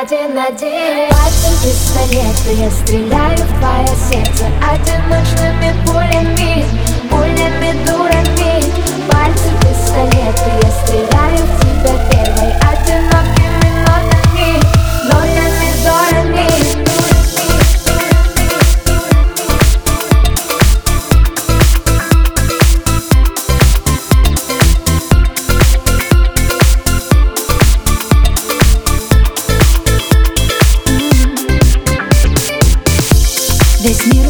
ради надеюсь. Пальцем пистолета я стреляю в твое сердце. Весь мир